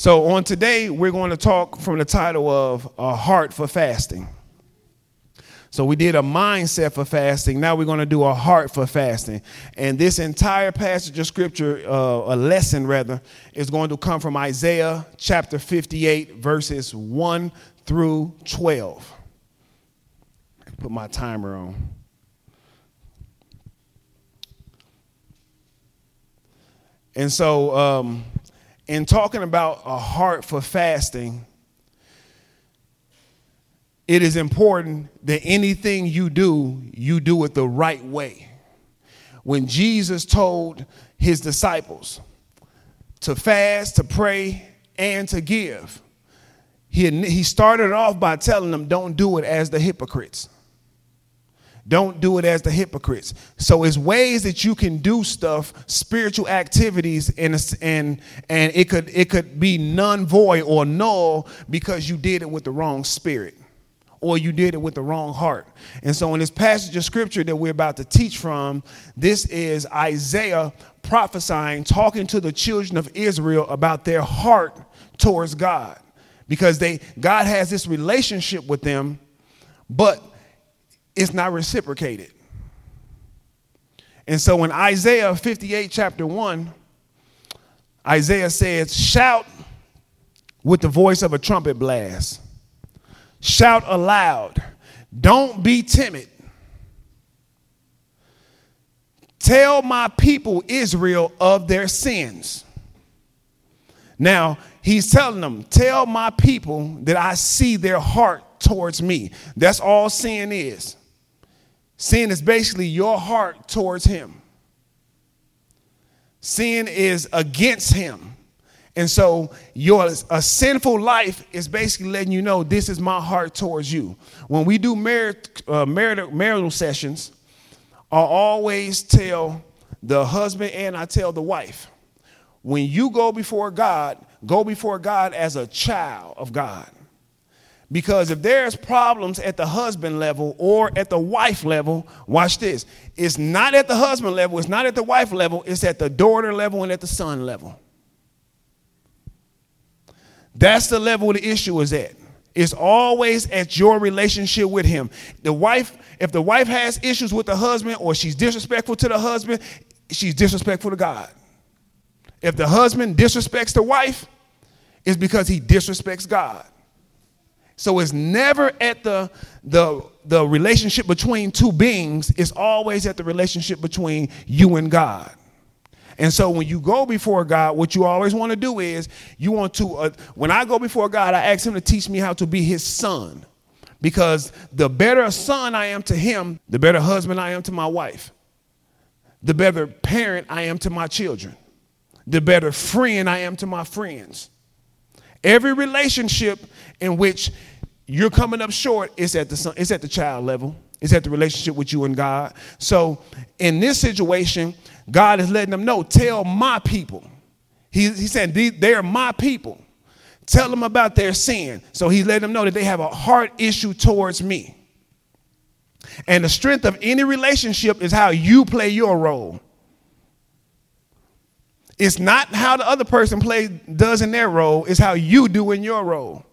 So, on today, we're going to talk from the title of A Heart for Fasting. So, we did a mindset for fasting. Now, we're going to do a heart for fasting. And this entire passage of scripture, uh, a lesson rather, is going to come from Isaiah chapter 58, verses 1 through 12. Put my timer on. And so, um, in talking about a heart for fasting, it is important that anything you do, you do it the right way. When Jesus told his disciples to fast, to pray, and to give, he, he started off by telling them, don't do it as the hypocrites. Don't do it as the hypocrites. So it's ways that you can do stuff, spiritual activities, and and and it could it could be none void or null because you did it with the wrong spirit or you did it with the wrong heart. And so, in this passage of scripture that we're about to teach from, this is Isaiah prophesying, talking to the children of Israel about their heart towards God. Because they God has this relationship with them, but it's not reciprocated. And so in Isaiah 58, chapter 1, Isaiah says, Shout with the voice of a trumpet blast, shout aloud, don't be timid. Tell my people Israel of their sins. Now, he's telling them, Tell my people that I see their heart towards me. That's all sin is. Sin is basically your heart towards Him. Sin is against Him. And so your a sinful life is basically letting you know this is my heart towards you. When we do uh, marital, marital sessions, I always tell the husband and I tell the wife, when you go before God, go before God as a child of God. Because if there's problems at the husband level or at the wife level, watch this. It's not at the husband level, it's not at the wife level, it's at the daughter level and at the son level. That's the level the issue is at. It's always at your relationship with him. The wife, if the wife has issues with the husband or she's disrespectful to the husband, she's disrespectful to God. If the husband disrespects the wife, it's because he disrespects God. So it's never at the, the, the relationship between two beings, it's always at the relationship between you and God. And so when you go before God, what you always want to do is you want to, uh, when I go before God, I ask Him to teach me how to be His son. Because the better son I am to Him, the better husband I am to my wife, the better parent I am to my children, the better friend I am to my friends. Every relationship in which you're coming up short, it's at the son, it's at the child level. It's at the relationship with you and God. So in this situation, God is letting them know, tell my people. He, he said, they are my people. Tell them about their sin. So he's letting them know that they have a heart issue towards me. And the strength of any relationship is how you play your role. It's not how the other person plays does in their role, it's how you do in your role.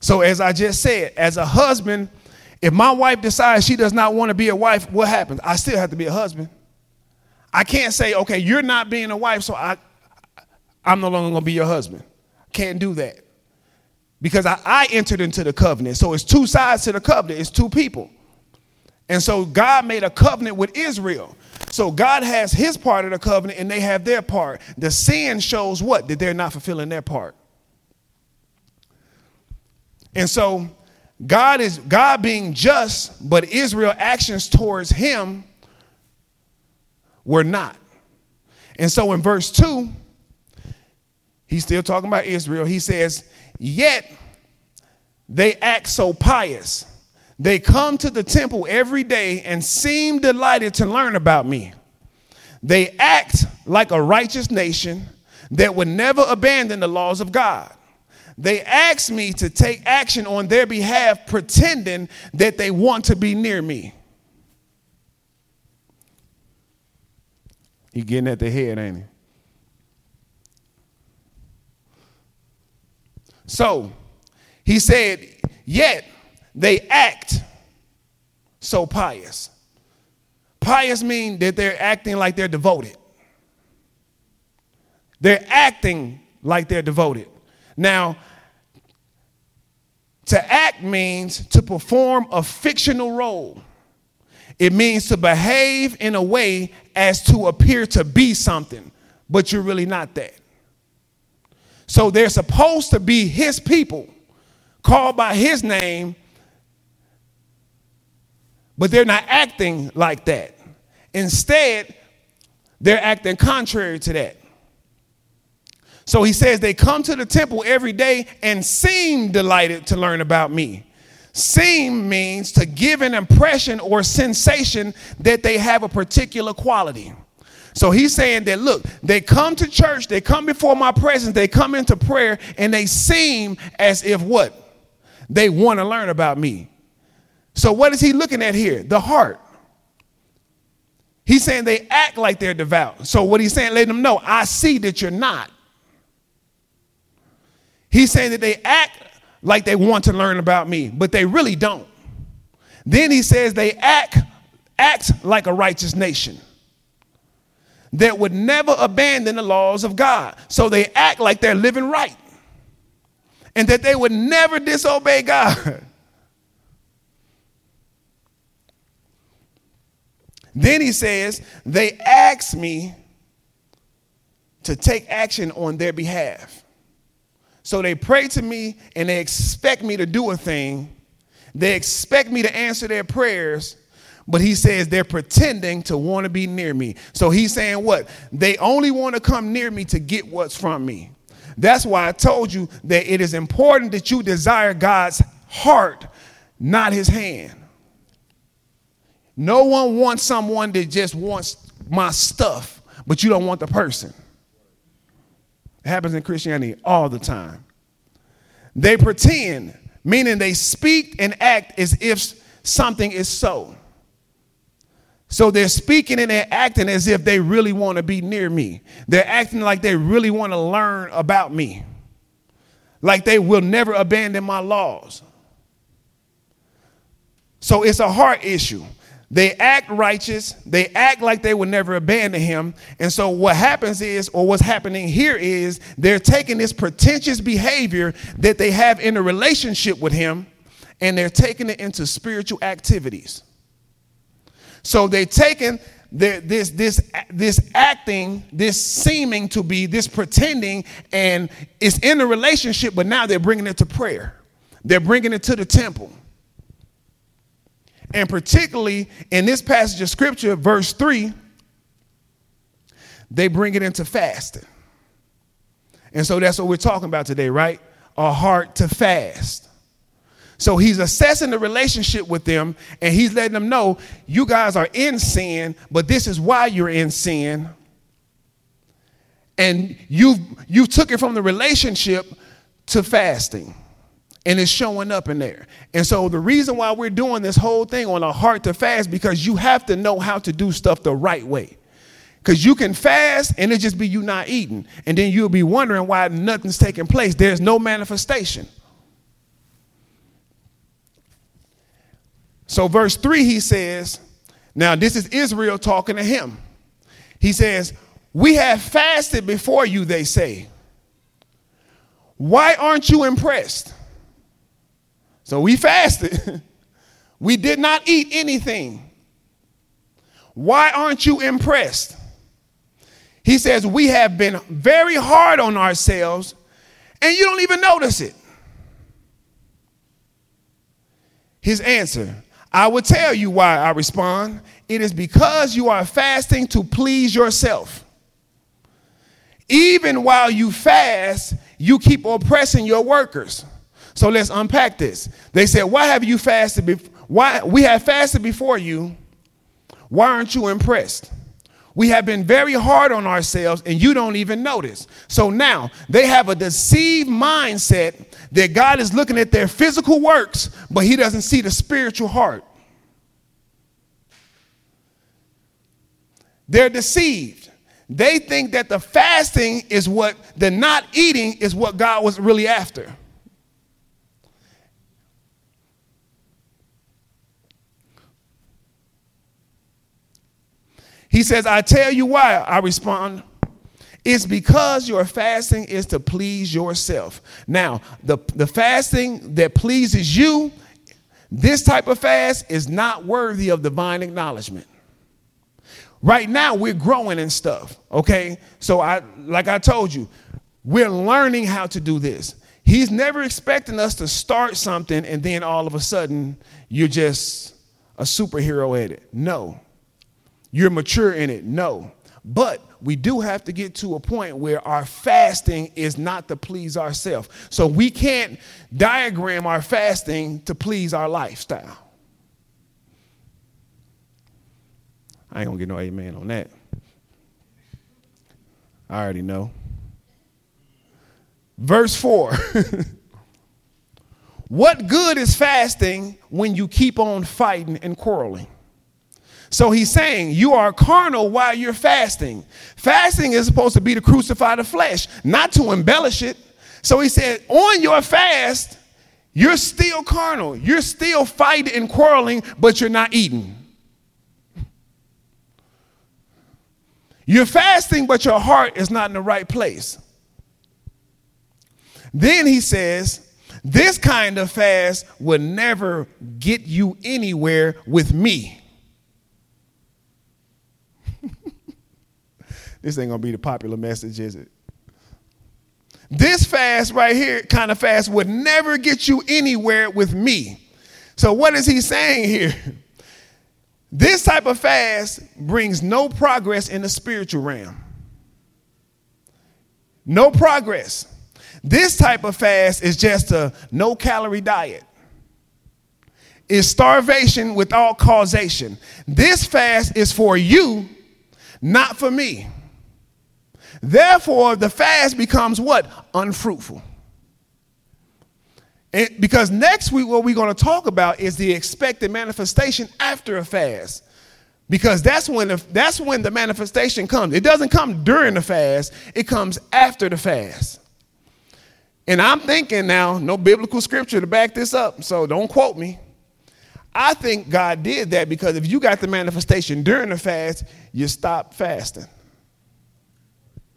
So, as I just said, as a husband, if my wife decides she does not want to be a wife, what happens? I still have to be a husband. I can't say, okay, you're not being a wife, so I, I'm no longer going to be your husband. Can't do that. Because I, I entered into the covenant. So it's two sides to the covenant, it's two people. And so God made a covenant with Israel. So God has his part of the covenant and they have their part. The sin shows what? That they're not fulfilling their part. And so God is God being just, but Israel actions towards him were not. And so in verse 2, he's still talking about Israel. He says, Yet they act so pious. They come to the temple every day and seem delighted to learn about me. They act like a righteous nation that would never abandon the laws of God. They ask me to take action on their behalf, pretending that they want to be near me. He getting at the head, ain't he? So he said, Yet they act so pious. Pious mean that they're acting like they're devoted. They're acting like they're devoted. Now, to act means to perform a fictional role. It means to behave in a way as to appear to be something, but you're really not that. So they're supposed to be his people, called by his name, but they're not acting like that. Instead, they're acting contrary to that. So he says they come to the temple every day and seem delighted to learn about me. Seem means to give an impression or sensation that they have a particular quality. So he's saying that look, they come to church, they come before my presence, they come into prayer, and they seem as if what? They want to learn about me. So what is he looking at here? The heart. He's saying they act like they're devout. So what he's saying, let them know, I see that you're not. He's saying that they act like they want to learn about me, but they really don't. Then he says they act act like a righteous nation that would never abandon the laws of God. So they act like they're living right and that they would never disobey God. then he says, they ask me to take action on their behalf. So they pray to me and they expect me to do a thing. They expect me to answer their prayers, but he says they're pretending to want to be near me. So he's saying what? They only want to come near me to get what's from me. That's why I told you that it is important that you desire God's heart, not his hand. No one wants someone that just wants my stuff, but you don't want the person. It happens in Christianity all the time. They pretend, meaning they speak and act as if something is so. So they're speaking and they're acting as if they really want to be near me. They're acting like they really want to learn about me. Like they will never abandon my laws. So it's a heart issue. They act righteous. They act like they would never abandon him. And so what happens is, or what's happening here is, they're taking this pretentious behavior that they have in a relationship with him and they're taking it into spiritual activities. So they're taking this, this, this acting, this seeming to be, this pretending, and it's in a relationship, but now they're bringing it to prayer. They're bringing it to the temple. And particularly in this passage of scripture, verse 3, they bring it into fasting. And so that's what we're talking about today, right? A heart to fast. So he's assessing the relationship with them and he's letting them know you guys are in sin, but this is why you're in sin. And you've you took it from the relationship to fasting and it's showing up in there. And so the reason why we're doing this whole thing on a heart to fast because you have to know how to do stuff the right way. Because you can fast and it just be you not eating. And then you'll be wondering why nothing's taking place. There's no manifestation. So, verse 3, he says, Now this is Israel talking to him. He says, We have fasted before you, they say. Why aren't you impressed? So we fasted. we did not eat anything. Why aren't you impressed? He says, We have been very hard on ourselves and you don't even notice it. His answer I will tell you why I respond. It is because you are fasting to please yourself. Even while you fast, you keep oppressing your workers. So let's unpack this. They said, Why have you fasted? Why we have fasted before you? Why aren't you impressed? We have been very hard on ourselves and you don't even notice. So now they have a deceived mindset that God is looking at their physical works, but he doesn't see the spiritual heart. They're deceived. They think that the fasting is what, the not eating is what God was really after. He says, I tell you why. I respond, it's because your fasting is to please yourself. Now, the, the fasting that pleases you, this type of fast is not worthy of divine acknowledgement. Right now, we're growing and stuff, okay? So, I, like I told you, we're learning how to do this. He's never expecting us to start something and then all of a sudden you're just a superhero at it. No. You're mature in it. No. But we do have to get to a point where our fasting is not to please ourselves. So we can't diagram our fasting to please our lifestyle. I ain't gonna get no amen on that. I already know. Verse 4. what good is fasting when you keep on fighting and quarreling? So he's saying you are carnal while you're fasting. Fasting is supposed to be to crucify the flesh, not to embellish it. So he said, on your fast, you're still carnal. You're still fighting and quarreling, but you're not eating. You're fasting, but your heart is not in the right place. Then he says, This kind of fast will never get you anywhere with me. This ain't gonna be the popular message, is it? This fast right here, kind of fast, would never get you anywhere with me. So, what is he saying here? This type of fast brings no progress in the spiritual realm. No progress. This type of fast is just a no calorie diet. It's starvation without causation. This fast is for you, not for me. Therefore, the fast becomes what? Unfruitful. Because next week, what we're going to talk about is the expected manifestation after a fast. Because that's when, the, that's when the manifestation comes. It doesn't come during the fast, it comes after the fast. And I'm thinking now, no biblical scripture to back this up, so don't quote me. I think God did that because if you got the manifestation during the fast, you stop fasting.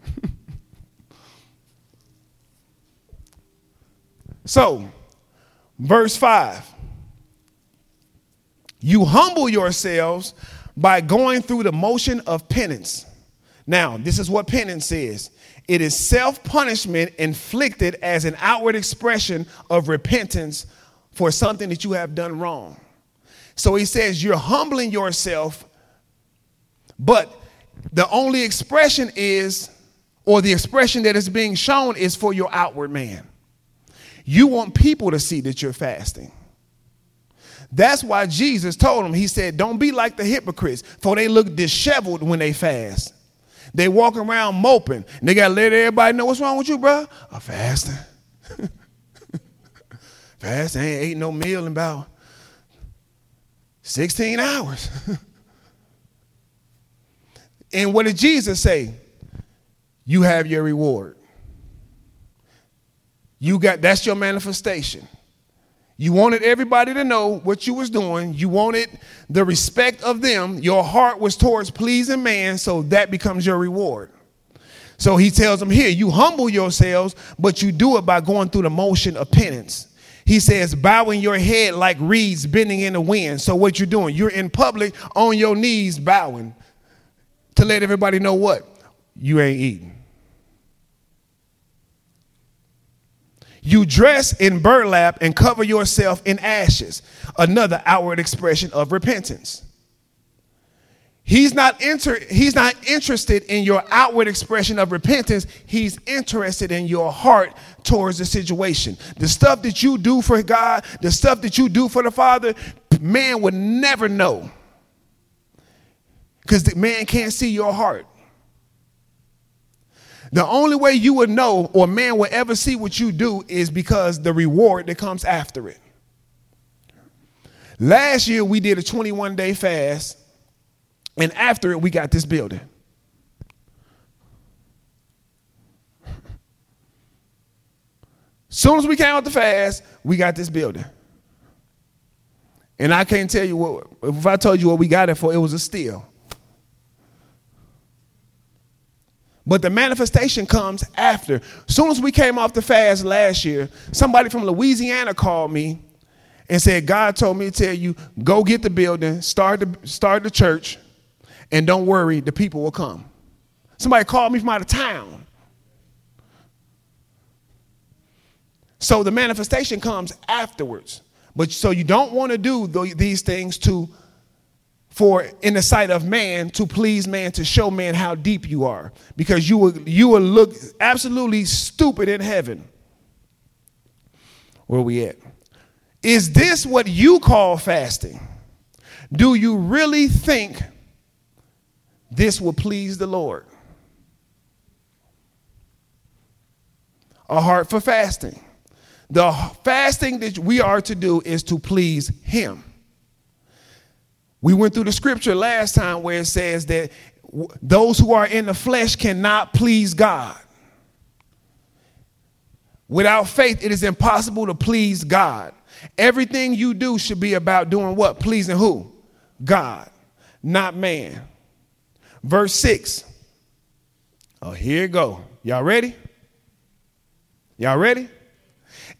so, verse 5 You humble yourselves by going through the motion of penance. Now, this is what penance is it is self punishment inflicted as an outward expression of repentance for something that you have done wrong. So he says, You're humbling yourself, but the only expression is, or the expression that is being shown is for your outward man. You want people to see that you're fasting. That's why Jesus told him, He said, Don't be like the hypocrites, for they look disheveled when they fast. They walk around moping. And they got to let everybody know what's wrong with you, bro. I'm fasting. fasting. Ain't ate no meal in about 16 hours. and what did Jesus say? You have your reward. You got that's your manifestation. You wanted everybody to know what you was doing. You wanted the respect of them. Your heart was towards pleasing man, so that becomes your reward. So he tells them here, you humble yourselves, but you do it by going through the motion of penance. He says, bowing your head like reeds bending in the wind. So what you're doing, you're in public on your knees bowing to let everybody know what? You ain't eating. You dress in burlap and cover yourself in ashes, another outward expression of repentance. He's not, inter- he's not interested in your outward expression of repentance. He's interested in your heart towards the situation. The stuff that you do for God, the stuff that you do for the Father, man would never know. Because the man can't see your heart. The only way you would know or man will ever see what you do is because the reward that comes after it. Last year we did a 21 day fast, and after it we got this building. Soon as we came out the fast, we got this building. And I can't tell you what, if I told you what we got it for, it was a steal. But the manifestation comes after. Soon as we came off the fast last year, somebody from Louisiana called me and said, God told me to tell you, go get the building, start the, start the church, and don't worry, the people will come. Somebody called me from out of town. So the manifestation comes afterwards. But so you don't want to do these things to for in the sight of man to please man to show man how deep you are. Because you will you will look absolutely stupid in heaven. Where we at? Is this what you call fasting? Do you really think this will please the lord? A heart for fasting. The fasting that we are to do is to please him we went through the scripture last time where it says that those who are in the flesh cannot please God. Without faith, it is impossible to please God. Everything you do should be about doing what? Pleasing who? God, not man. Verse 6. Oh, here you go. Y'all ready? Y'all ready?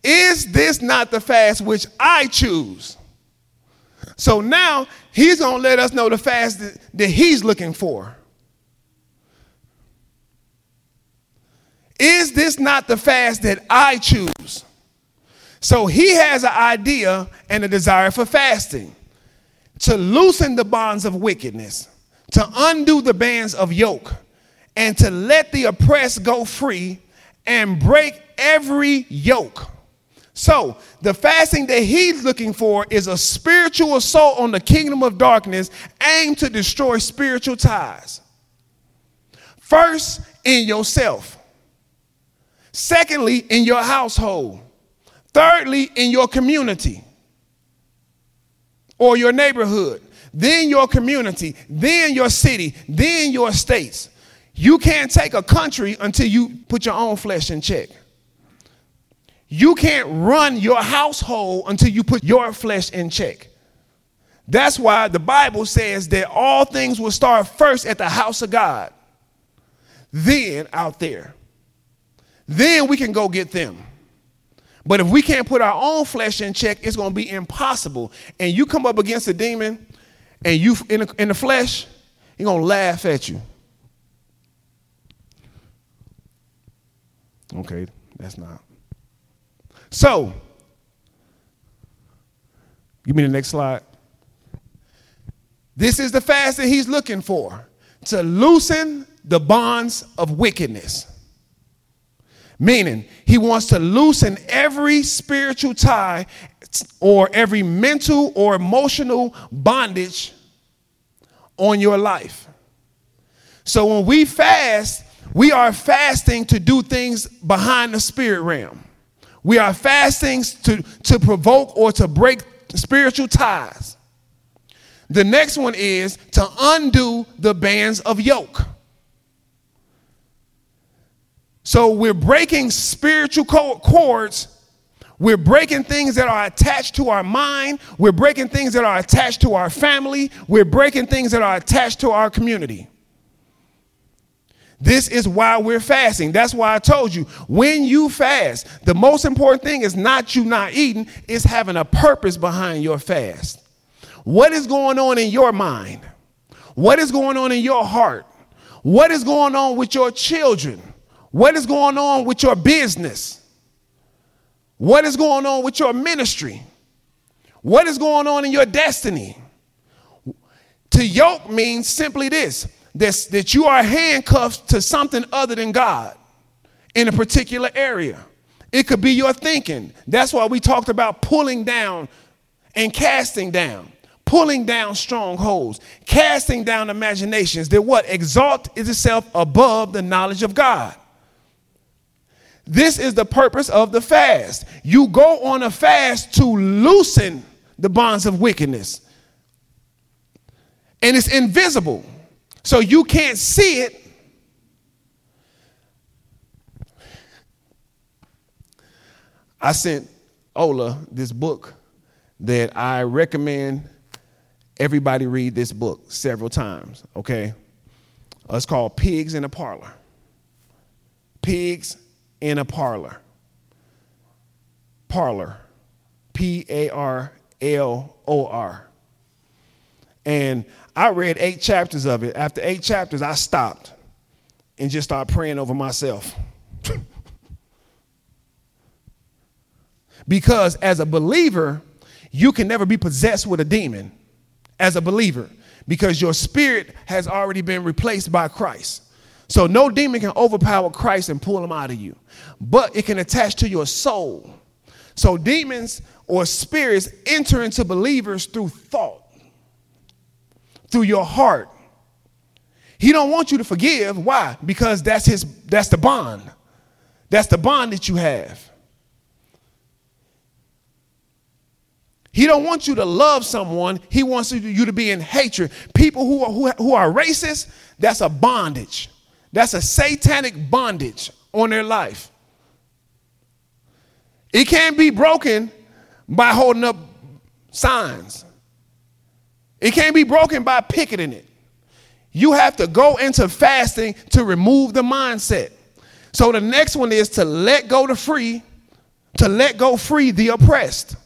Is this not the fast which I choose? So now he's going to let us know the fast that, that he's looking for. Is this not the fast that I choose? So he has an idea and a desire for fasting to loosen the bonds of wickedness, to undo the bands of yoke, and to let the oppressed go free and break every yoke. So, the fasting that he's looking for is a spiritual assault on the kingdom of darkness aimed to destroy spiritual ties. First, in yourself. Secondly, in your household. Thirdly, in your community or your neighborhood. Then your community. Then your city. Then your states. You can't take a country until you put your own flesh in check. You can't run your household until you put your flesh in check. That's why the Bible says that all things will start first at the house of God, then out there. Then we can go get them. But if we can't put our own flesh in check, it's going to be impossible. And you come up against a demon and you in the, in the flesh, he's going to laugh at you. Okay, that's not. So, give me the next slide. This is the fast that he's looking for to loosen the bonds of wickedness. Meaning, he wants to loosen every spiritual tie or every mental or emotional bondage on your life. So when we fast, we are fasting to do things behind the spirit realm. We are fasting to, to provoke or to break spiritual ties. The next one is to undo the bands of yoke. So we're breaking spiritual cords. We're breaking things that are attached to our mind. We're breaking things that are attached to our family. We're breaking things that are attached to our community. This is why we're fasting. That's why I told you when you fast, the most important thing is not you not eating, it's having a purpose behind your fast. What is going on in your mind? What is going on in your heart? What is going on with your children? What is going on with your business? What is going on with your ministry? What is going on in your destiny? To yoke means simply this that's, that you are handcuffed to something other than God in a particular area. It could be your thinking. That's why we talked about pulling down and casting down, pulling down strongholds, casting down imaginations that what exalt itself above the knowledge of God. This is the purpose of the fast. You go on a fast to loosen the bonds of wickedness. And it's invisible. So you can't see it. I sent Ola this book that I recommend everybody read this book several times, okay? Uh, it's called Pigs in a Parlor. pigs in a parlor. Parlor. P A R L O R. And I read eight chapters of it. After eight chapters, I stopped and just started praying over myself. because as a believer, you can never be possessed with a demon as a believer because your spirit has already been replaced by Christ. So no demon can overpower Christ and pull him out of you, but it can attach to your soul. So demons or spirits enter into believers through thought, through your heart. He don't want you to forgive. Why? Because that's his that's the bond. That's the bond that you have. He don't want you to love someone. He wants you to be in hatred. People who are, who, who are racist, that's a bondage. That's a satanic bondage on their life. It can't be broken by holding up signs. It can't be broken by picketing it. You have to go into fasting to remove the mindset. So the next one is to let go the free, to let go free the oppressed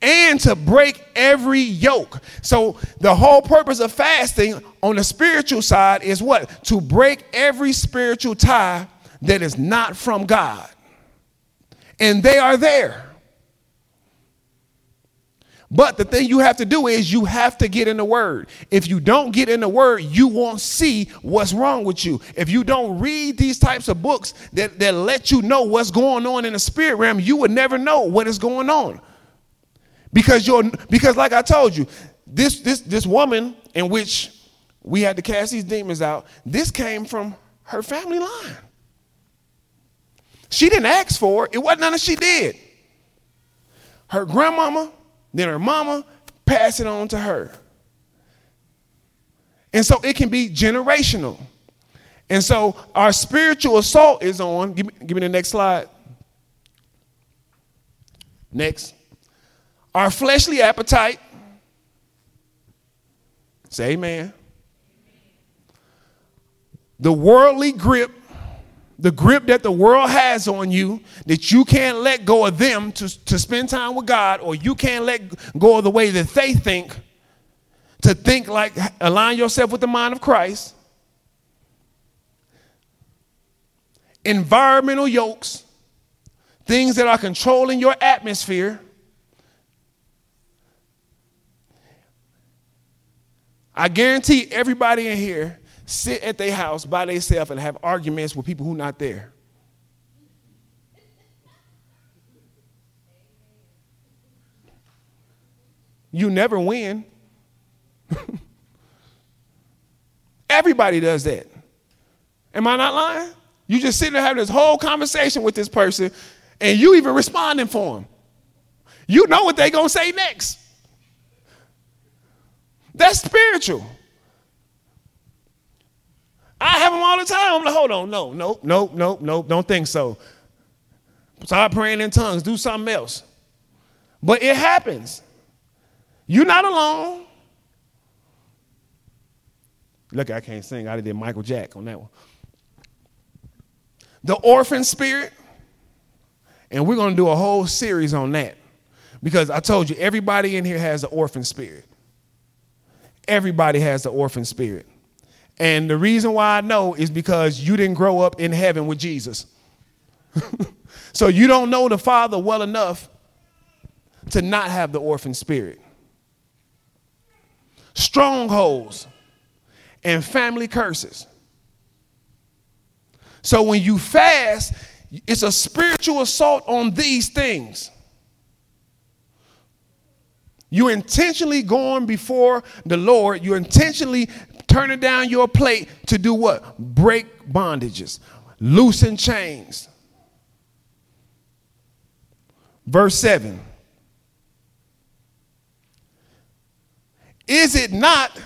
and to break every yoke. So, the whole purpose of fasting on the spiritual side is what? To break every spiritual tie that is not from God. And they are there. But the thing you have to do is you have to get in the word. If you don't get in the word, you won't see what's wrong with you. If you don't read these types of books that, that let you know what's going on in the spirit realm, you would never know what is going on. Because you're because like I told you, this this this woman in which we had to cast these demons out, this came from her family line. She didn't ask for it. It wasn't nothing she did. Her grandmama, then her mama, pass it on to her. And so it can be generational. And so our spiritual assault is on. Give me, give me the next slide. Next. Our fleshly appetite, say amen. The worldly grip, the grip that the world has on you, that you can't let go of them to, to spend time with God, or you can't let go of the way that they think, to think like, align yourself with the mind of Christ. Environmental yokes, things that are controlling your atmosphere I guarantee everybody in here sit at their house by themselves and have arguments with people who not there. You never win. Everybody does that. Am I not lying? You just sitting there having this whole conversation with this person, and you even responding for them. You know what they gonna say next. That's spiritual. I have them all the time. I'm like, hold on, no, no, no, no, no, don't think so. Start praying in tongues, do something else. But it happens. You're not alone. Look, I can't sing. I did Michael Jack on that one. The orphan spirit, and we're going to do a whole series on that because I told you everybody in here has an orphan spirit. Everybody has the orphan spirit. And the reason why I know is because you didn't grow up in heaven with Jesus. so you don't know the Father well enough to not have the orphan spirit. Strongholds and family curses. So when you fast, it's a spiritual assault on these things. You're intentionally going before the Lord. You're intentionally turning down your plate to do what? Break bondages, loosen chains. Verse 7. Is it not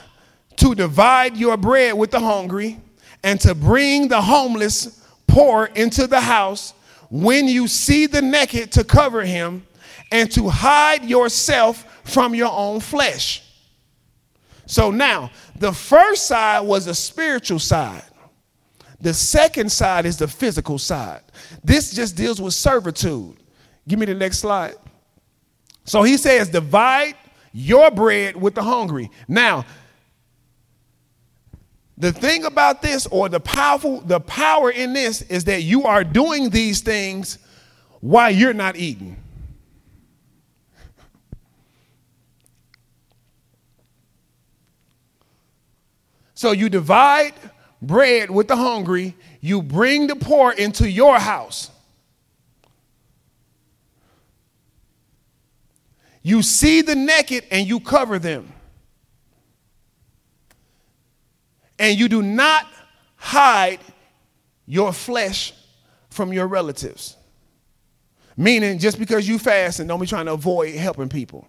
to divide your bread with the hungry and to bring the homeless poor into the house when you see the naked to cover him and to hide yourself from your own flesh. So now, the first side was a spiritual side. The second side is the physical side. This just deals with servitude. Give me the next slide. So he says, divide your bread with the hungry. Now, the thing about this, or the powerful, the power in this, is that you are doing these things while you're not eating. So you divide bread with the hungry, you bring the poor into your house. You see the naked and you cover them. And you do not hide your flesh from your relatives. Meaning, just because you fast and don't be trying to avoid helping people.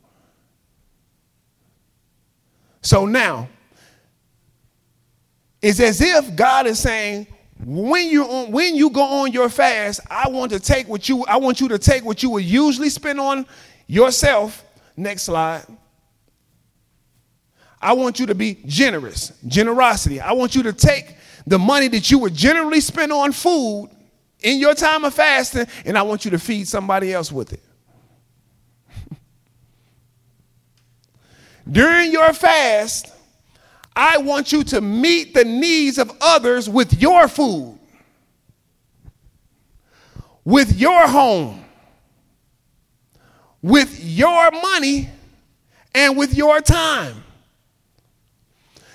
So now, it's as if God is saying, when you when you go on your fast, I want to take what you I want you to take what you would usually spend on yourself. Next slide. I want you to be generous, generosity. I want you to take the money that you would generally spend on food in your time of fasting, and I want you to feed somebody else with it. During your fast, I want you to meet the needs of others with your food, with your home, with your money, and with your time.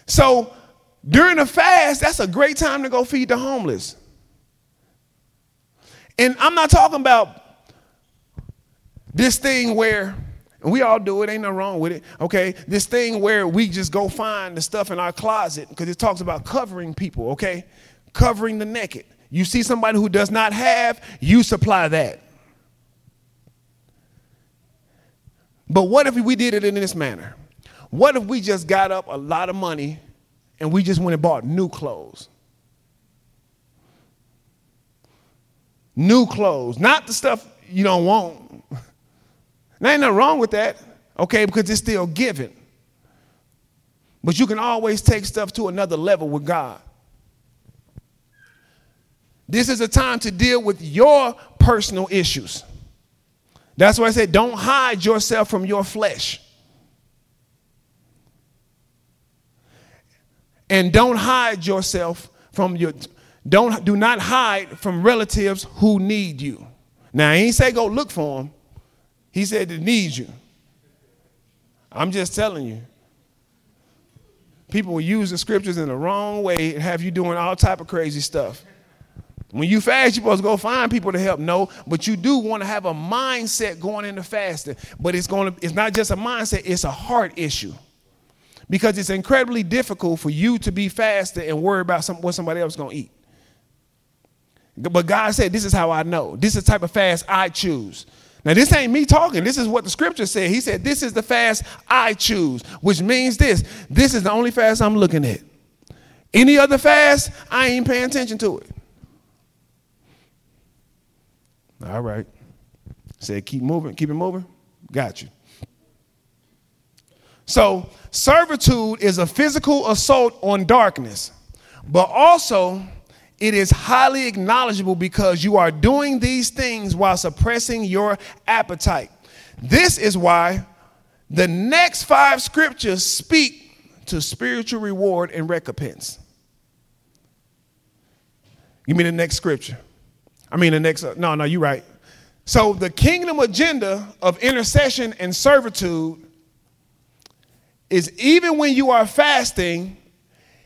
So during the fast, that's a great time to go feed the homeless. And I'm not talking about this thing where and we all do it, ain't nothing wrong with it. Okay? This thing where we just go find the stuff in our closet, because it talks about covering people, okay? Covering the naked. You see somebody who does not have, you supply that. But what if we did it in this manner? What if we just got up a lot of money and we just went and bought new clothes? New clothes, not the stuff you don't want. There ain't nothing wrong with that, okay, because it's still given. But you can always take stuff to another level with God. This is a time to deal with your personal issues. That's why I said, don't hide yourself from your flesh. And don't hide yourself from your don't do not hide from relatives who need you. Now I ain't say go look for them. He said it needs you. I'm just telling you. People will use the scriptures in the wrong way and have you doing all type of crazy stuff. When you fast, you're supposed to go find people to help. No, but you do want to have a mindset going into fasting. But it's going to, it's not just a mindset, it's a heart issue. Because it's incredibly difficult for you to be fasting and worry about some, what somebody else is going to eat. But God said, This is how I know. This is the type of fast I choose. Now, this ain't me talking. This is what the scripture said. He said, This is the fast I choose, which means this this is the only fast I'm looking at. Any other fast, I ain't paying attention to it. All right. Said, Keep moving, keep it moving. Got you. So, servitude is a physical assault on darkness, but also it is highly acknowledgeable because you are doing these things while suppressing your appetite. This is why the next five scriptures speak to spiritual reward and recompense. Give me the next scripture. I mean, the next, no, no, you're right. So, the kingdom agenda of intercession and servitude is even when you are fasting,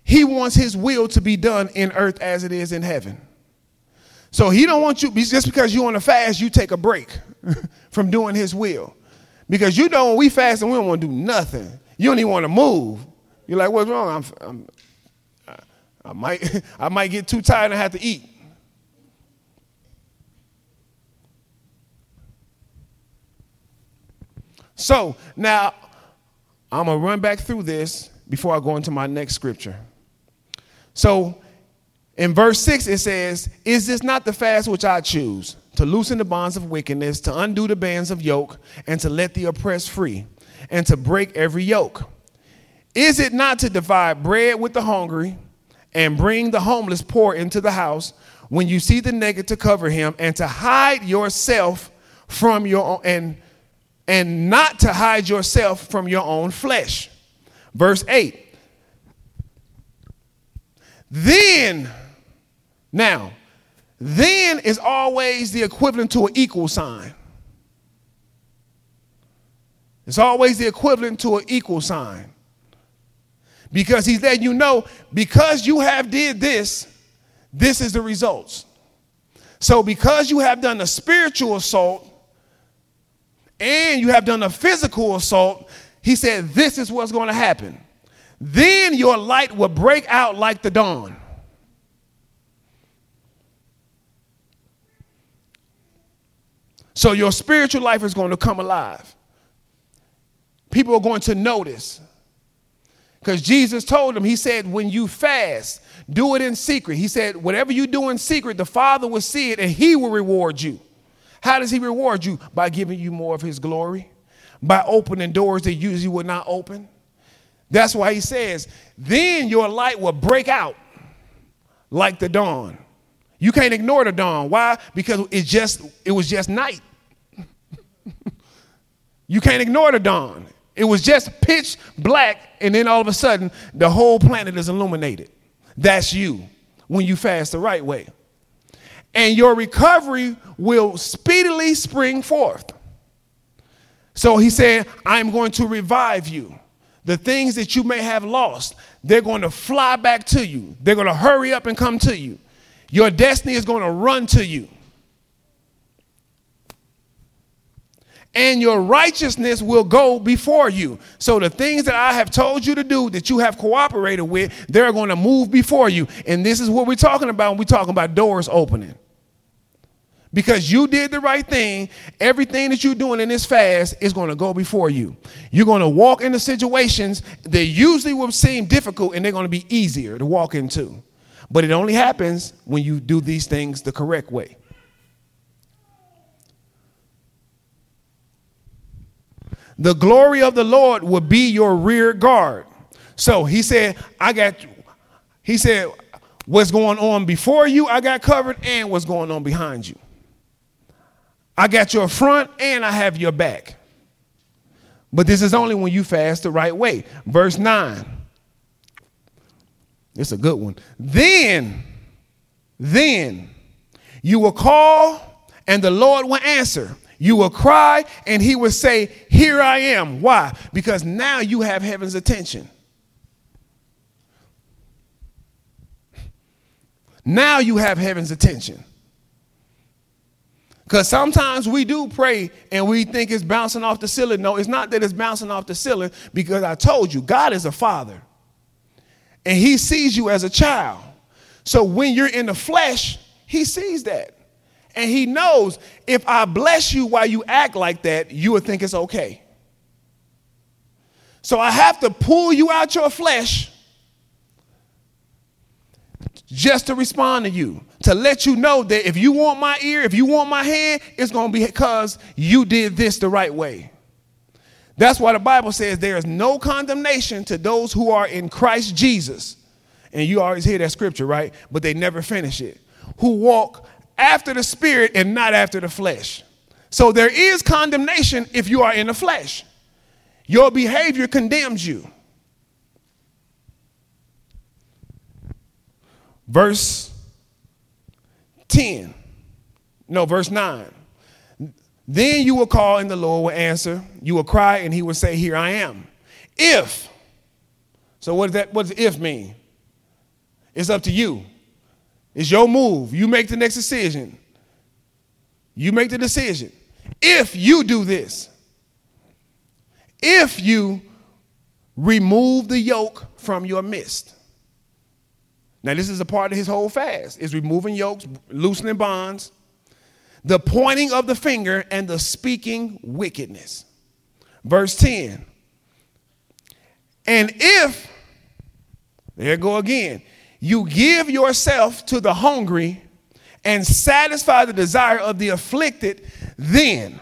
he wants his will to be done in earth as it is in heaven. So he don't want you just because you on a fast, you take a break from doing his will. Because you know when we fast and we don't want to do nothing. You don't even want to move. You're like, what's wrong? I'm, I'm, I might I might get too tired and have to eat. So now I'm gonna run back through this before I go into my next scripture. So in verse 6, it says, Is this not the fast which I choose? To loosen the bonds of wickedness, to undo the bands of yoke, and to let the oppressed free, and to break every yoke. Is it not to divide bread with the hungry, and bring the homeless poor into the house. When you see the naked, to cover him, and to hide yourself from your own, and and not to hide yourself from your own flesh. Verse 8. Then, now, then is always the equivalent to an equal sign. It's always the equivalent to an equal sign. Because he's letting you know, because you have did this, this is the results. So because you have done a spiritual assault and you have done a physical assault, he said, this is what's going to happen. Then your light will break out like the dawn. So your spiritual life is going to come alive. People are going to notice. Because Jesus told them, He said, when you fast, do it in secret. He said, whatever you do in secret, the Father will see it and He will reward you. How does He reward you? By giving you more of His glory, by opening doors that usually would not open. That's why He says, then your light will break out like the dawn. You can't ignore the dawn. Why? Because it just it was just night. you can't ignore the dawn. It was just pitch black, and then all of a sudden, the whole planet is illuminated. That's you when you fast the right way. And your recovery will speedily spring forth. So he said, I'm going to revive you. The things that you may have lost, they're going to fly back to you. They're going to hurry up and come to you. Your destiny is going to run to you. and your righteousness will go before you. So the things that I have told you to do that you have cooperated with, they're going to move before you. And this is what we're talking about when we're talking about doors opening. Because you did the right thing, everything that you're doing in this fast is going to go before you. You're going to walk into situations that usually will seem difficult and they're going to be easier to walk into. But it only happens when you do these things the correct way. The glory of the Lord will be your rear guard. So he said, I got, he said, what's going on before you, I got covered, and what's going on behind you. I got your front and I have your back. But this is only when you fast the right way. Verse 9. It's a good one. Then, then you will call and the Lord will answer. You will cry and he will say, Here I am. Why? Because now you have heaven's attention. Now you have heaven's attention. Because sometimes we do pray and we think it's bouncing off the ceiling. No, it's not that it's bouncing off the ceiling because I told you, God is a father and he sees you as a child. So when you're in the flesh, he sees that. And he knows if I bless you while you act like that, you would think it's okay. So I have to pull you out your flesh just to respond to you, to let you know that if you want my ear, if you want my hand, it's going to be because you did this the right way. That's why the Bible says there is no condemnation to those who are in Christ Jesus. And you always hear that scripture, right? But they never finish it. Who walk after the spirit and not after the flesh. So there is condemnation if you are in the flesh. Your behavior condemns you. Verse 10. No, verse 9. Then you will call and the Lord will answer. You will cry and he will say, Here I am. If. So what does that what does if mean? It's up to you. It's your move. You make the next decision. You make the decision. If you do this, if you remove the yoke from your midst. Now, this is a part of his whole fast, is removing yokes, loosening bonds, the pointing of the finger, and the speaking wickedness. Verse 10. And if, there go again, you give yourself to the hungry and satisfy the desire of the afflicted, then.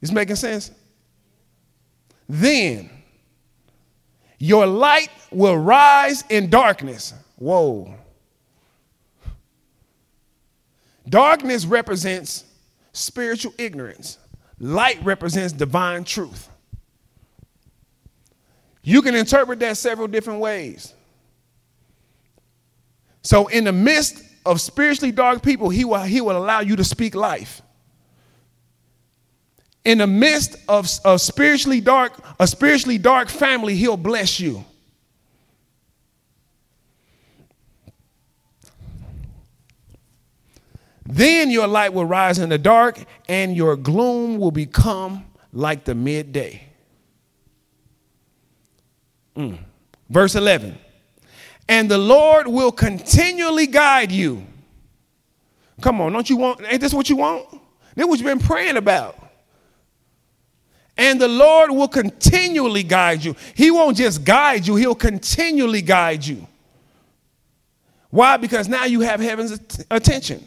Is making sense? Then Your light will rise in darkness. Whoa. Darkness represents spiritual ignorance, light represents divine truth. You can interpret that several different ways. So, in the midst of spiritually dark people, he will, he will allow you to speak life. In the midst of, of spiritually dark, a spiritually dark family, he'll bless you. Then your light will rise in the dark, and your gloom will become like the midday. Mm. Verse 11. And the Lord will continually guide you. Come on, don't you want, ain't this what you want? This what you've been praying about. And the Lord will continually guide you. He won't just guide you, He'll continually guide you. Why? Because now you have heaven's attention.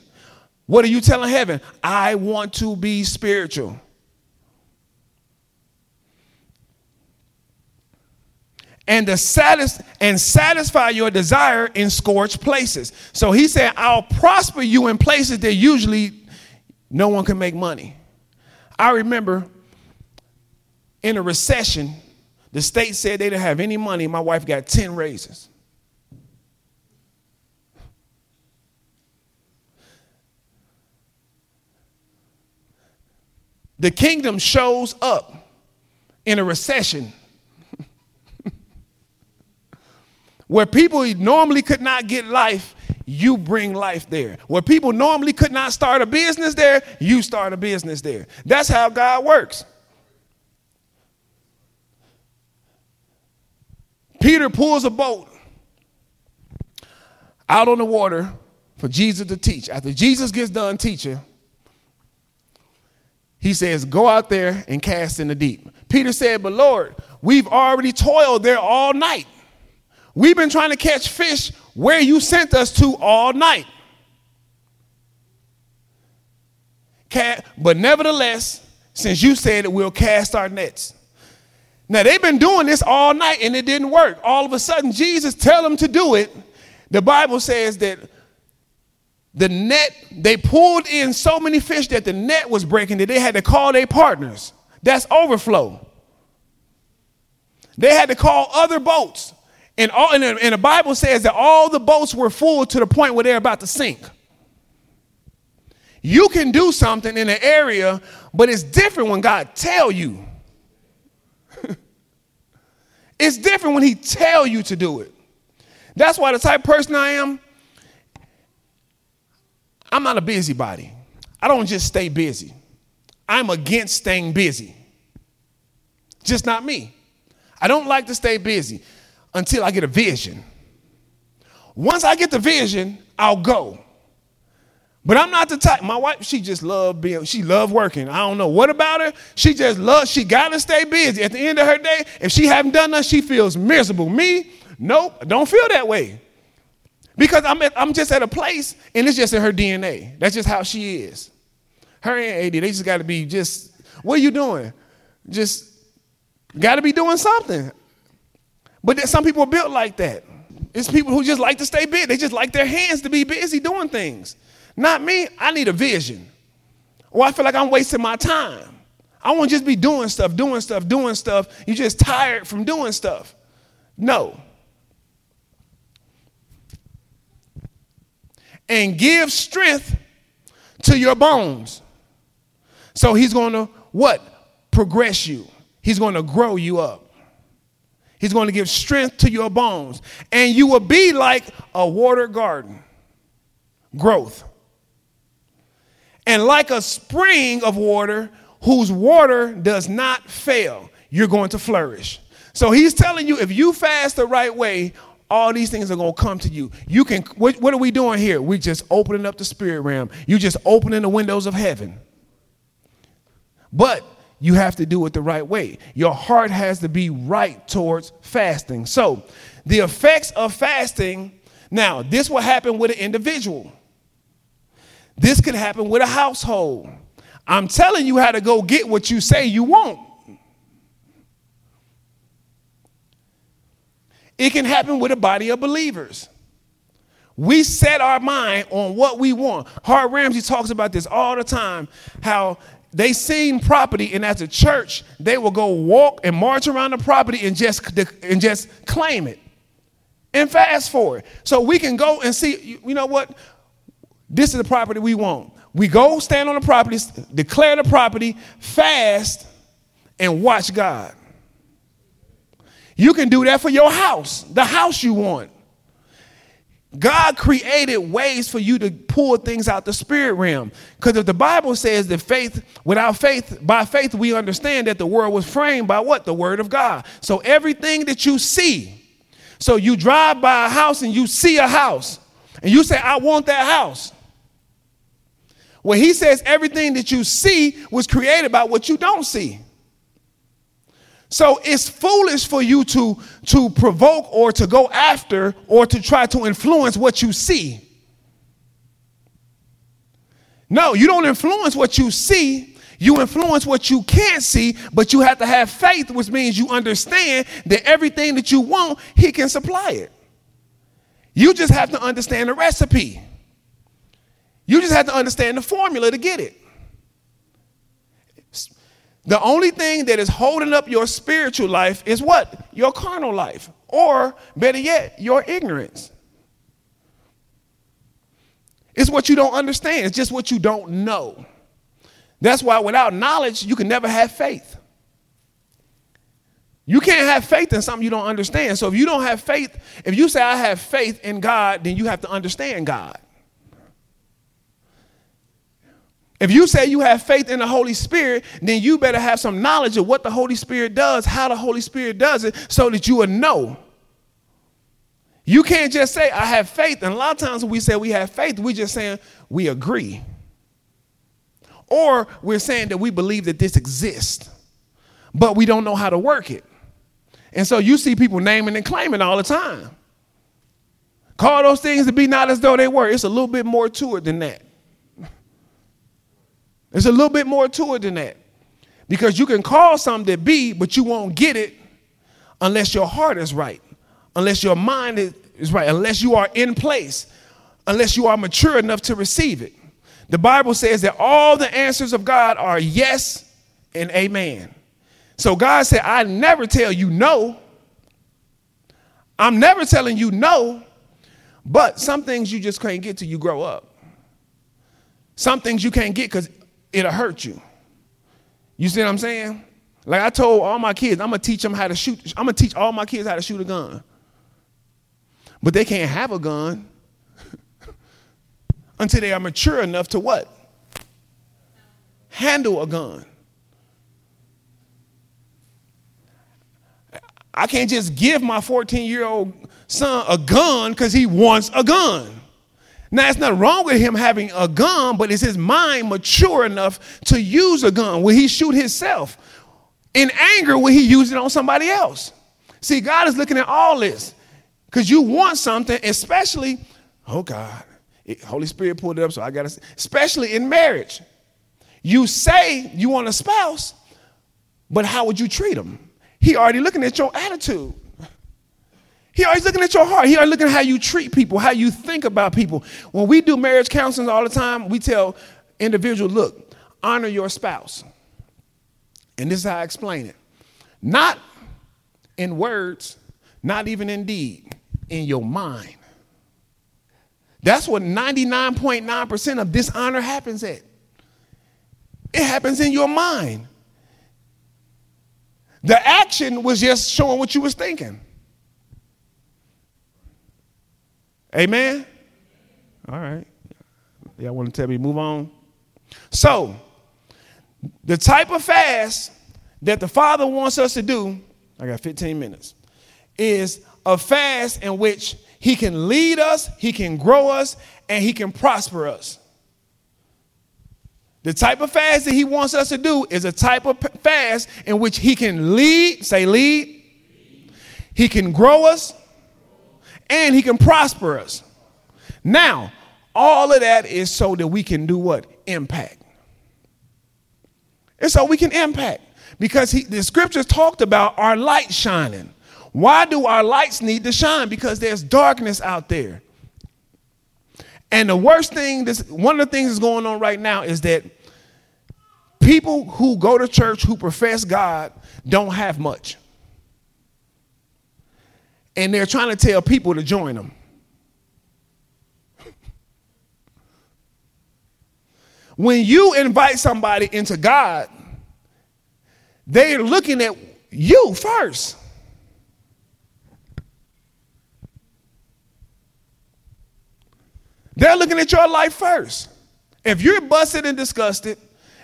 What are you telling heaven? I want to be spiritual. And to satis- and satisfy your desire in scorched places. So he said, I'll prosper you in places that usually no one can make money. I remember in a recession, the state said they didn't have any money. My wife got 10 raises. The kingdom shows up in a recession where people normally could not get life, you bring life there. Where people normally could not start a business there, you start a business there. That's how God works. Peter pulls a boat out on the water for Jesus to teach. After Jesus gets done teaching, he says, Go out there and cast in the deep. Peter said, But Lord, we've already toiled there all night. We've been trying to catch fish where you sent us to all night. But nevertheless, since you said it, we'll cast our nets. Now they've been doing this all night and it didn't work. All of a sudden, Jesus tell them to do it. The Bible says that the net, they pulled in so many fish that the net was breaking that they had to call their partners. That's overflow. They had to call other boats. And, all, and, the, and the Bible says that all the boats were full to the point where they're about to sink. You can do something in an area, but it's different when God tell you. it's different when he tell you to do it. That's why the type person I am, I'm not a busybody. I don't just stay busy. I'm against staying busy. Just not me. I don't like to stay busy until I get a vision. Once I get the vision, I'll go. But I'm not the type. My wife, she just love being, she love working. I don't know what about her. She just loves, she gotta stay busy. At the end of her day, if she haven't done nothing, she feels miserable. Me, nope, don't feel that way. Because I'm, at, I'm just at a place and it's just in her DNA. That's just how she is. Her and AD, they just got to be just, what are you doing? Just got to be doing something. But some people are built like that. It's people who just like to stay busy. They just like their hands to be busy doing things. Not me. I need a vision. Or I feel like I'm wasting my time. I want to just be doing stuff, doing stuff, doing stuff. You're just tired from doing stuff. No. And give strength to your bones. So he's going to what? Progress you. He's going to grow you up. He's going to give strength to your bones. And you will be like a water garden. Growth. And like a spring of water whose water does not fail, you're going to flourish. So he's telling you if you fast the right way, all these things are going to come to you. You can, what, what, are we doing here? we just opening up the spirit realm. You just opening the windows of heaven. But you have to do it the right way. Your heart has to be right towards fasting. So, the effects of fasting, now, this will happen with an individual. This could happen with a household. I'm telling you how to go get what you say you want. It can happen with a body of believers. We set our mind on what we want. Hart Ramsey talks about this all the time how they seen property and as a church they will go walk and march around the property and just and just claim it and fast forward so we can go and see you know what this is the property we want we go stand on the property declare the property fast and watch god you can do that for your house the house you want God created ways for you to pull things out the spirit realm. Because if the Bible says that faith, without faith, by faith, we understand that the world was framed by what? The word of God. So everything that you see, so you drive by a house and you see a house, and you say, I want that house. Well, he says everything that you see was created by what you don't see. So it's foolish for you to, to provoke or to go after or to try to influence what you see. No, you don't influence what you see. You influence what you can't see, but you have to have faith, which means you understand that everything that you want, He can supply it. You just have to understand the recipe. You just have to understand the formula to get it. The only thing that is holding up your spiritual life is what? Your carnal life. Or, better yet, your ignorance. It's what you don't understand, it's just what you don't know. That's why without knowledge, you can never have faith. You can't have faith in something you don't understand. So if you don't have faith, if you say, I have faith in God, then you have to understand God. If you say you have faith in the Holy Spirit, then you better have some knowledge of what the Holy Spirit does, how the Holy Spirit does it, so that you will know. You can't just say, I have faith. And a lot of times when we say we have faith, we're just saying we agree. Or we're saying that we believe that this exists, but we don't know how to work it. And so you see people naming and claiming all the time. Call those things to be not as though they were. It's a little bit more to it than that. There's a little bit more to it than that. Because you can call something to be, but you won't get it unless your heart is right, unless your mind is right, unless you are in place, unless you are mature enough to receive it. The Bible says that all the answers of God are yes and amen. So God said, I never tell you no. I'm never telling you no, but some things you just can't get till you grow up. Some things you can't get because it'll hurt you. You see what I'm saying? Like I told all my kids, I'm gonna teach them how to shoot. I'm gonna teach all my kids how to shoot a gun. But they can't have a gun until they are mature enough to what? Handle a gun. I can't just give my 14 year old son a gun because he wants a gun. Now, it's not wrong with him having a gun, but is his mind mature enough to use a gun? Will he shoot himself? In anger, will he use it on somebody else? See, God is looking at all this because you want something, especially, oh God, Holy Spirit pulled it up, so I got to, especially in marriage. You say you want a spouse, but how would you treat him? He already looking at your attitude. He always looking at your heart. He always looking at how you treat people, how you think about people. When we do marriage counseling all the time, we tell individuals, look, honor your spouse. And this is how I explain it. Not in words, not even in deed, in your mind. That's what 99.9% of dishonor happens at. It happens in your mind. The action was just showing what you was thinking. Amen? All right. Y'all want to tell me move on? So, the type of fast that the Father wants us to do, I got 15 minutes, is a fast in which He can lead us, He can grow us, and He can prosper us. The type of fast that He wants us to do is a type of fast in which He can lead, say lead, He can grow us, and he can prosper us. Now, all of that is so that we can do what? Impact. It's so we can impact. Because he, the scriptures talked about our light shining. Why do our lights need to shine? Because there's darkness out there. And the worst thing, this one of the things that's going on right now is that people who go to church who profess God don't have much. And they're trying to tell people to join them. When you invite somebody into God, they're looking at you first. They're looking at your life first. If you're busted and disgusted,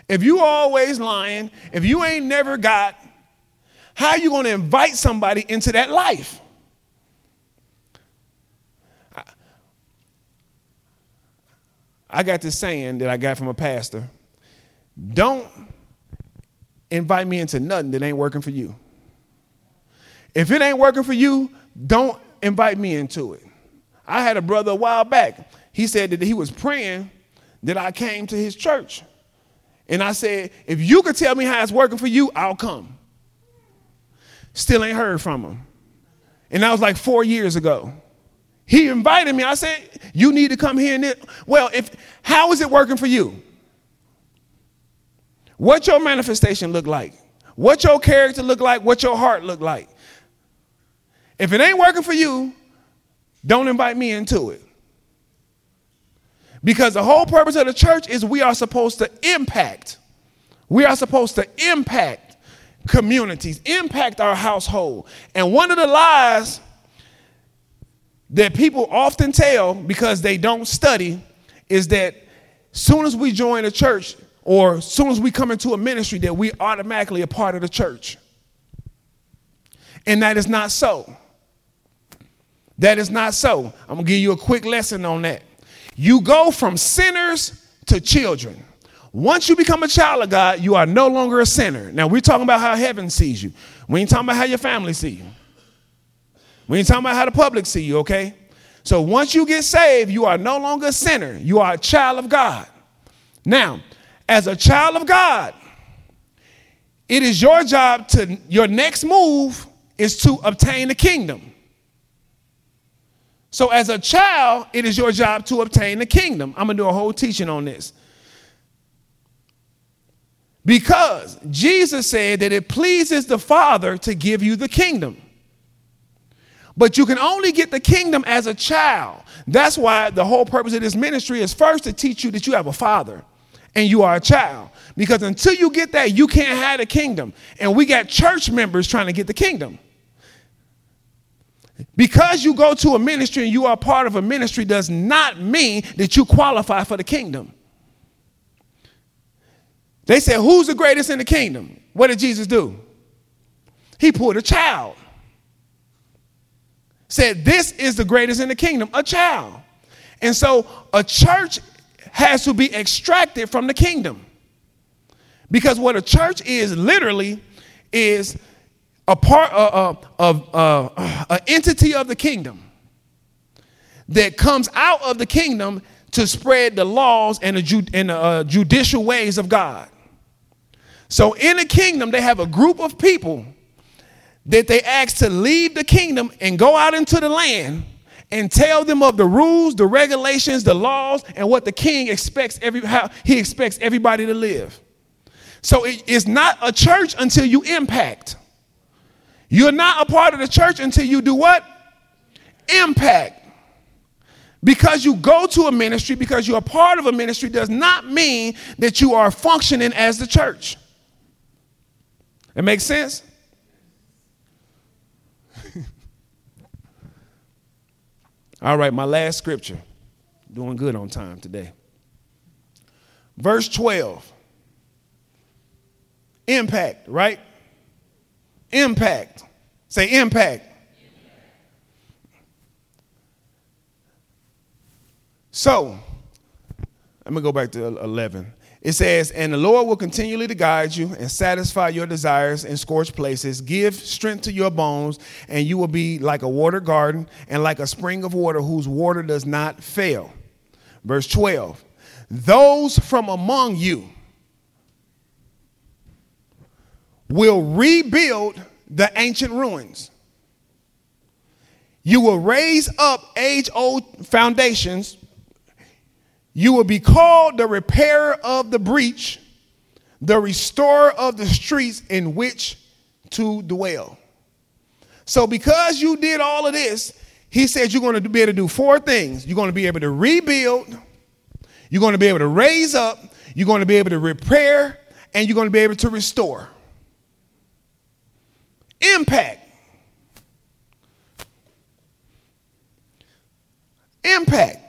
if you always lying, if you ain't never got, how you going to invite somebody into that life? I got this saying that I got from a pastor. Don't invite me into nothing that ain't working for you. If it ain't working for you, don't invite me into it. I had a brother a while back. He said that he was praying that I came to his church. And I said, if you could tell me how it's working for you, I'll come. Still ain't heard from him. And that was like four years ago. He invited me. I said, you need to come here and it. Well, if how is it working for you? What your manifestation look like? What your character look like? What your heart look like? If it ain't working for you, don't invite me into it. Because the whole purpose of the church is we are supposed to impact. We are supposed to impact communities, impact our household. And one of the lies that people often tell because they don't study is that soon as we join a church or soon as we come into a ministry that we automatically a part of the church. And that is not so. That is not so. I'm going to give you a quick lesson on that. You go from sinners to children. Once you become a child of God, you are no longer a sinner. Now, we're talking about how heaven sees you. We ain't talking about how your family see you. We ain't talking about how the public see you, okay? So once you get saved, you are no longer a sinner. You are a child of God. Now, as a child of God, it is your job to, your next move is to obtain the kingdom. So, as a child, it is your job to obtain the kingdom. I'm going to do a whole teaching on this. Because Jesus said that it pleases the Father to give you the kingdom. But you can only get the kingdom as a child. That's why the whole purpose of this ministry is first to teach you that you have a father and you are a child. Because until you get that, you can't have the kingdom. And we got church members trying to get the kingdom. Because you go to a ministry and you are part of a ministry does not mean that you qualify for the kingdom. They said, Who's the greatest in the kingdom? What did Jesus do? He pulled a child. Said, This is the greatest in the kingdom, a child. And so a church has to be extracted from the kingdom. Because what a church is literally is a part of uh, uh, uh, an entity of the kingdom that comes out of the kingdom to spread the laws and the, and the uh, judicial ways of God. So in the kingdom, they have a group of people that they ask to leave the kingdom and go out into the land and tell them of the rules, the regulations, the laws, and what the king expects every how he expects everybody to live. So it is not a church until you impact. You're not a part of the church until you do what? Impact. Because you go to a ministry, because you're a part of a ministry, does not mean that you are functioning as the church. It makes sense? All right, my last scripture. Doing good on time today. Verse 12. Impact, right? Impact. Say impact. So, let me go back to 11. It says, And the Lord will continually to guide you and satisfy your desires in scorched places, give strength to your bones, and you will be like a water garden and like a spring of water whose water does not fail. Verse 12 Those from among you will rebuild the ancient ruins. You will raise up age old foundations. You will be called the repairer of the breach, the restorer of the streets in which to dwell. So, because you did all of this, he said you're going to be able to do four things. You're going to be able to rebuild, you're going to be able to raise up, you're going to be able to repair, and you're going to be able to restore. Impact. Impact.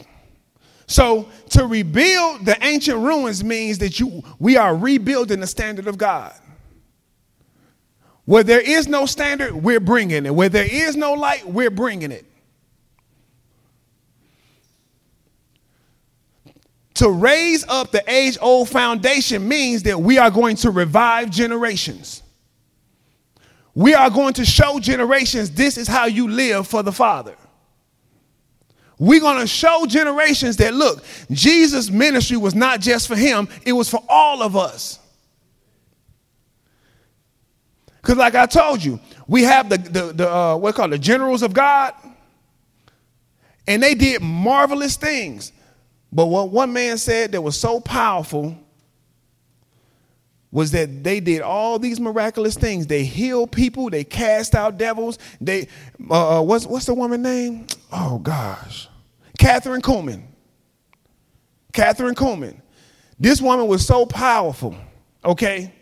So to rebuild the ancient ruins means that you we are rebuilding the standard of God. Where there is no standard, we're bringing it. Where there is no light, we're bringing it. To raise up the age old foundation means that we are going to revive generations. We are going to show generations this is how you live for the Father. We're going to show generations that look, Jesus' ministry was not just for him, it was for all of us. Because, like I told you, we have the, the, the uh, what called the generals of God, and they did marvelous things. But what one man said that was so powerful was that they did all these miraculous things. They healed people, they cast out devils. They uh, uh what's what's the woman name? Oh gosh. Kathryn Kuhlman. Kathryn Kuhlman. This woman was so powerful, okay?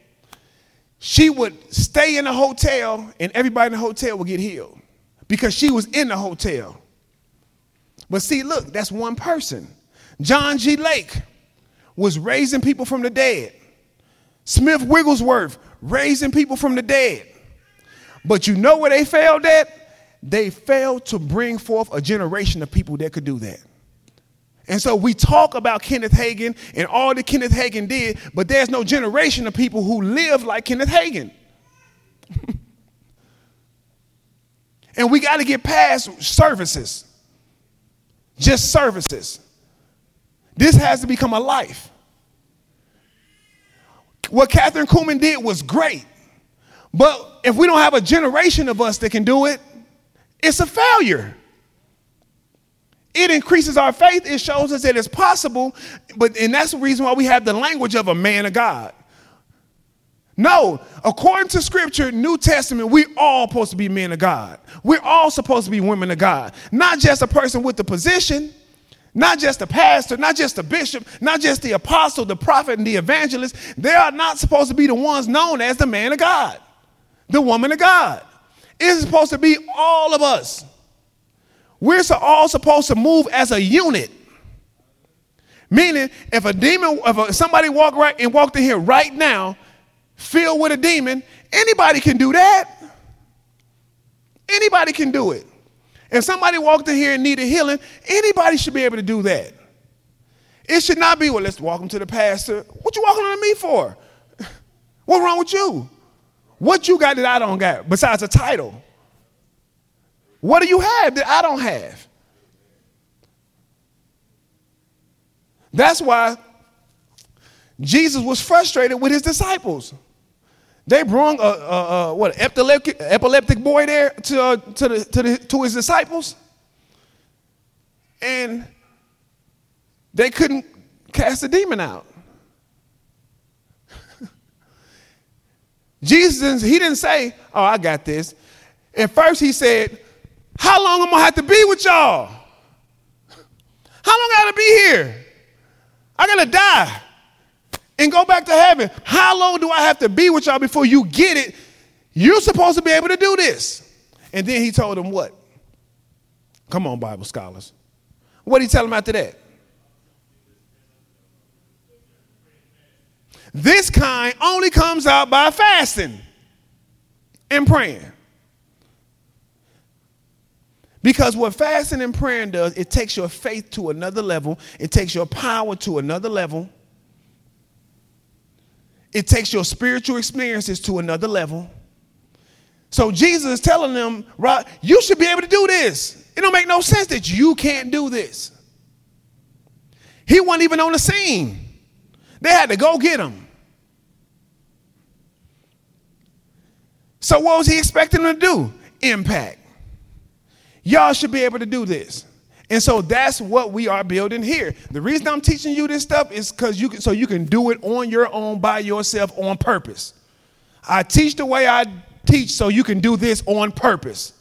She would stay in a hotel and everybody in the hotel would get healed because she was in the hotel. But see, look, that's one person. John G. Lake was raising people from the dead. Smith Wigglesworth raising people from the dead. But you know where they failed at? They failed to bring forth a generation of people that could do that. And so we talk about Kenneth Hagin and all that Kenneth Hagin did, but there's no generation of people who live like Kenneth Hagin. and we got to get past services, just services. This has to become a life. What Kathryn Kuhlman did was great. But if we don't have a generation of us that can do it, it's a failure. It increases our faith. It shows us that it's possible. But and that's the reason why we have the language of a man of God. No, according to scripture, New Testament, we all supposed to be men of God. We're all supposed to be women of God. Not just a person with the position, not just the pastor, not just the bishop, not just the apostle, the prophet, and the evangelist. They are not supposed to be the ones known as the man of God, the woman of God. It's supposed to be all of us. We're all supposed to move as a unit. Meaning, if a demon, if somebody walked right and walked in here right now, filled with a demon, anybody can do that. Anybody can do it. If somebody walked in here and needed healing, anybody should be able to do that. It should not be, well, let's walk them to the pastor. What you walking on me for? What's wrong with you? What you got that I don't got besides a title? What do you have that I don't have? That's why Jesus was frustrated with his disciples. They brought a, a, a, what epileptic, epileptic boy there to, uh, to, the, to, the, to his disciples, and they couldn't cast the demon out. Jesus, he didn't say, "Oh, I got this." At first, he said, "How long am I gonna have to be with y'all? How long I gotta be here? I gotta die." And go back to heaven. How long do I have to be with y'all before you get it? You're supposed to be able to do this. And then he told them what? Come on, Bible scholars. What did he tell them after that? This kind only comes out by fasting and praying. Because what fasting and praying does, it takes your faith to another level, it takes your power to another level it takes your spiritual experiences to another level. So Jesus is telling them, right, you should be able to do this. It don't make no sense that you can't do this. He wasn't even on the scene. They had to go get him. So what was he expecting them to do? Impact. Y'all should be able to do this. And so that's what we are building here. The reason I'm teaching you this stuff is because you can so you can do it on your own by yourself on purpose. I teach the way I teach so you can do this on purpose.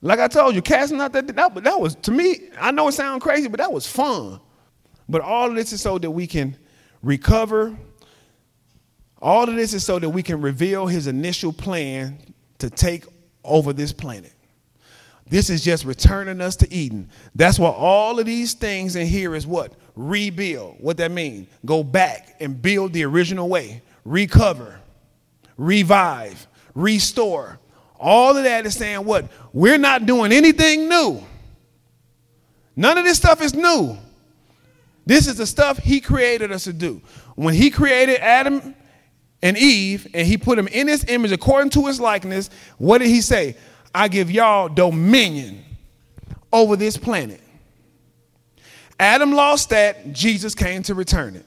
Like I told you, casting out that, that, that was, to me, I know it sounds crazy, but that was fun. But all of this is so that we can recover. All of this is so that we can reveal his initial plan to take over this planet. This is just returning us to Eden. That's why all of these things in here is what? Rebuild. What that mean? Go back and build the original way. Recover. Revive. Restore. All of that is saying what? We're not doing anything new. None of this stuff is new. This is the stuff he created us to do. When he created Adam and Eve and he put them in his image according to his likeness, what did he say? I give y'all dominion over this planet. Adam lost that, Jesus came to return it.